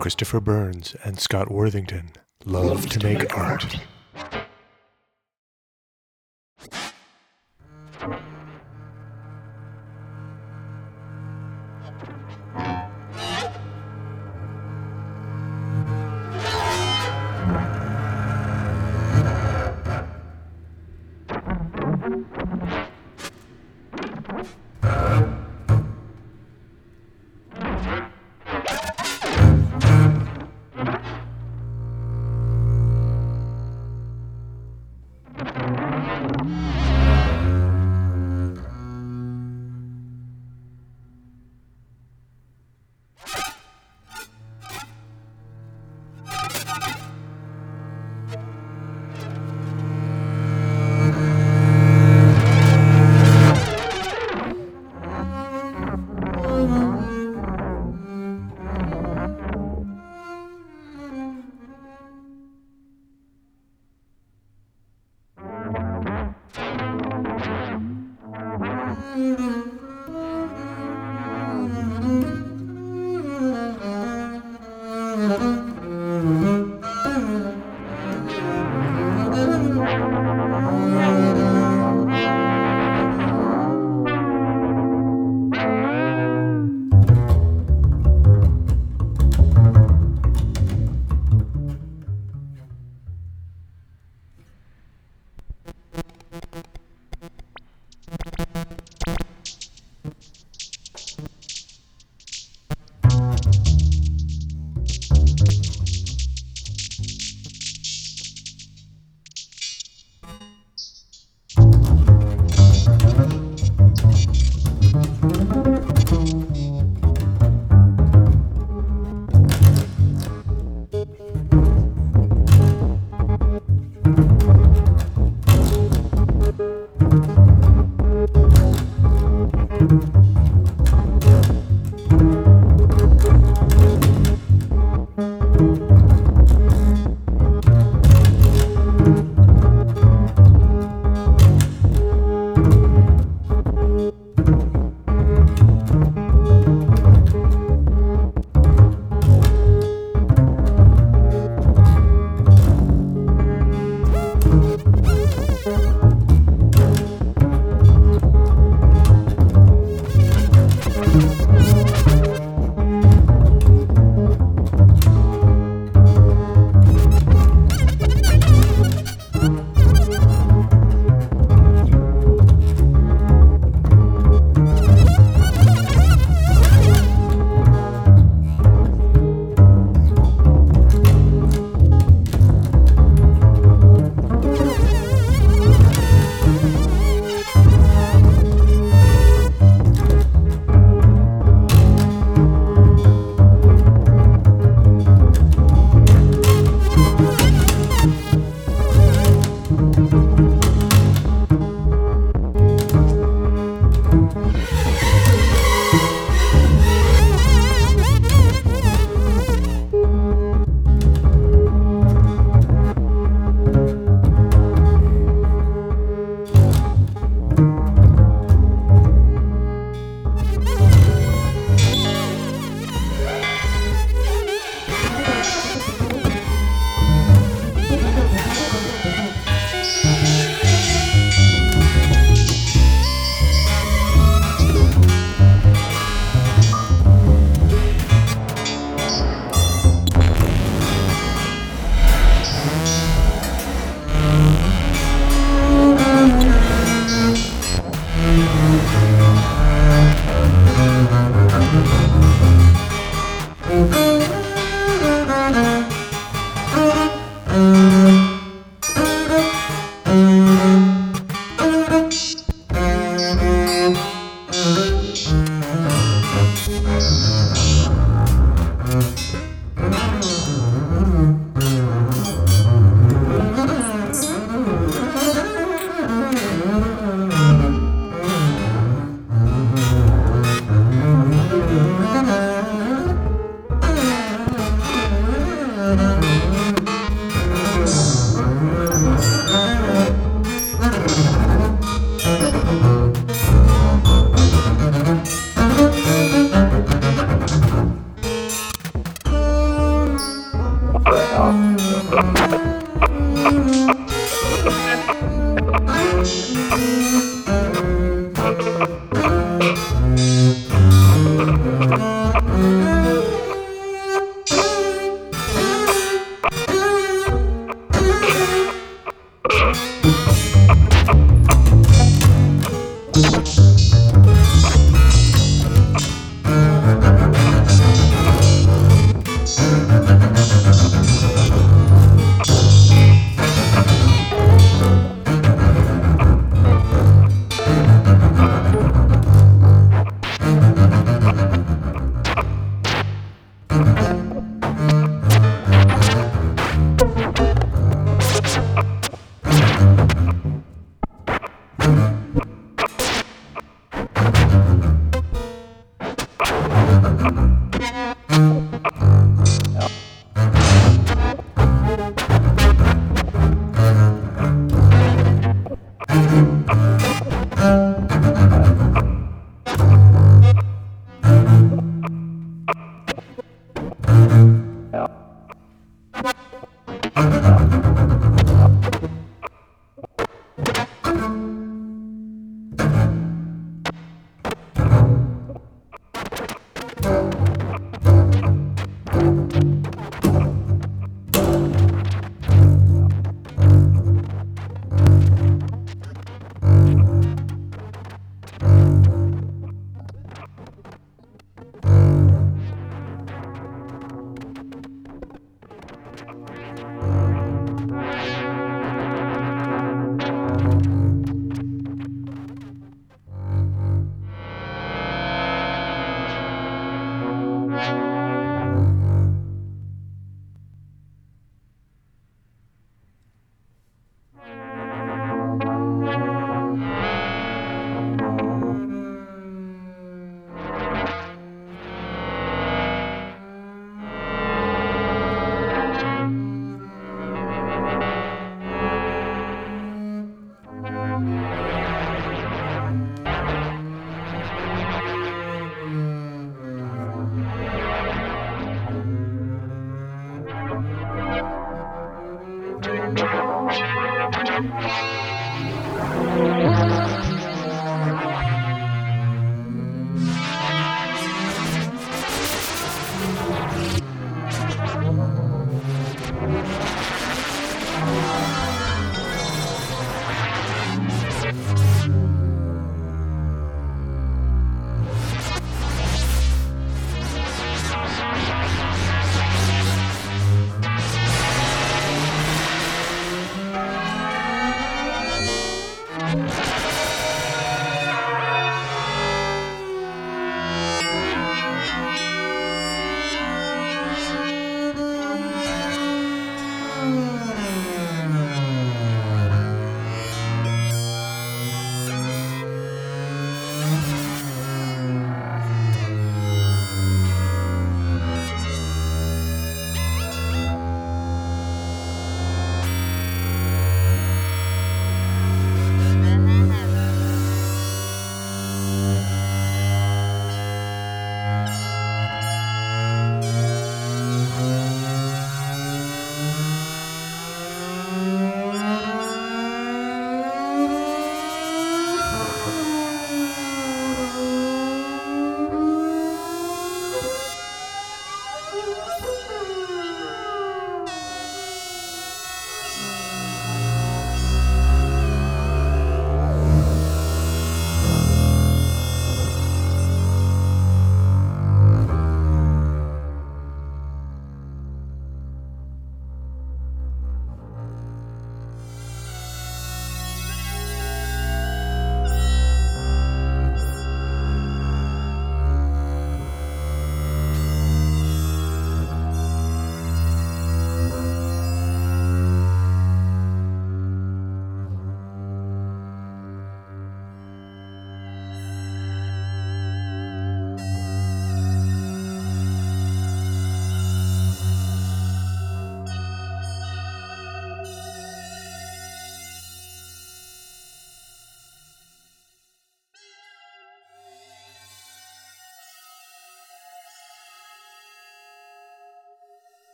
Christopher Burns and Scott Worthington love to make art. Thank you. Thank you.